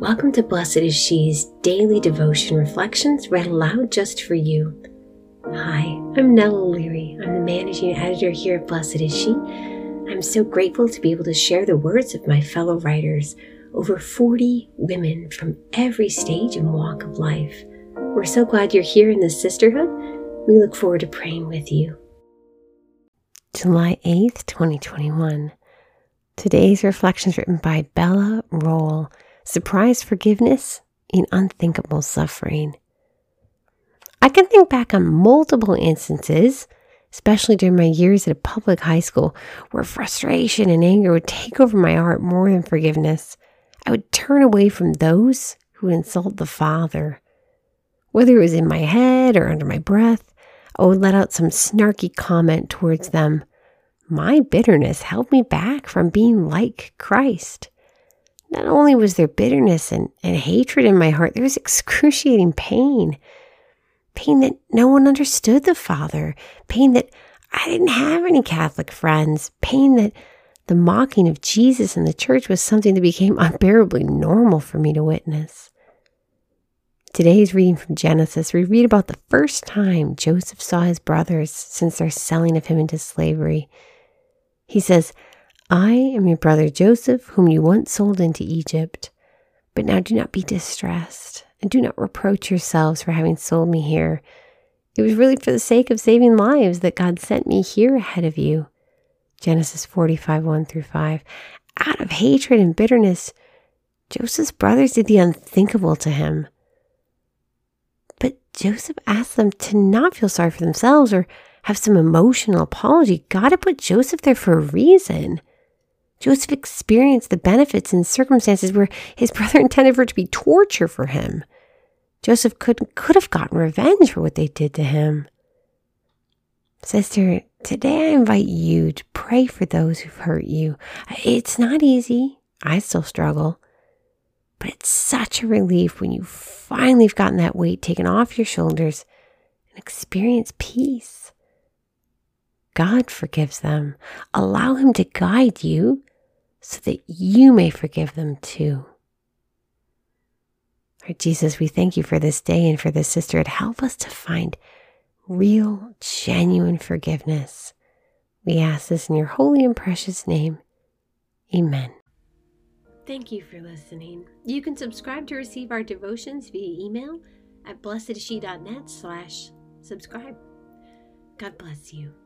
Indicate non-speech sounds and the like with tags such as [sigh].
Welcome to Blessed is She's daily devotion reflections read aloud just for you. Hi, I'm Nell O'Leary. I'm the managing editor here at Blessed is She. I'm so grateful to be able to share the words of my fellow writers, over 40 women from every stage and walk of life. We're so glad you're here in this sisterhood. We look forward to praying with you. July 8th, 2021. Today's reflections written by Bella Roll surprise forgiveness in unthinkable suffering. I can think back on multiple instances, especially during my years at a public high school, where frustration and anger would take over my heart more than forgiveness. I would turn away from those who would insult the Father. Whether it was in my head or under my breath, I would let out some snarky comment towards them. My bitterness held me back from being like Christ. Not only was there bitterness and, and hatred in my heart, there was excruciating pain. Pain that no one understood the Father, pain that I didn't have any Catholic friends, pain that the mocking of Jesus in the church was something that became [laughs] unbearably normal for me to witness. Today's reading from Genesis, we read about the first time Joseph saw his brothers since their selling of him into slavery. He says, I am your brother Joseph, whom you once sold into Egypt. But now do not be distressed, and do not reproach yourselves for having sold me here. It was really for the sake of saving lives that God sent me here ahead of you. Genesis 45 1 through 5. Out of hatred and bitterness, Joseph's brothers did the unthinkable to him. But Joseph asked them to not feel sorry for themselves or have some emotional apology. God had put Joseph there for a reason. Joseph experienced the benefits in circumstances where his brother [laughs] intended for it to be torture for him. Joseph could, could have gotten revenge for what they did to him. Sister, today I invite you to pray for those who've hurt you. It's not easy. I still struggle. But it's such a relief when you finally have gotten that weight taken off your shoulders and experience peace. God forgives them. Allow Him to guide you so that you may forgive them too. Lord Jesus, we thank you for this day and for this sisterhood. Help us to find real, genuine forgiveness. We ask this in your holy and precious name. Amen. Thank you for listening. You can subscribe to receive our devotions via email at blessedshe.net slash subscribe. God bless you.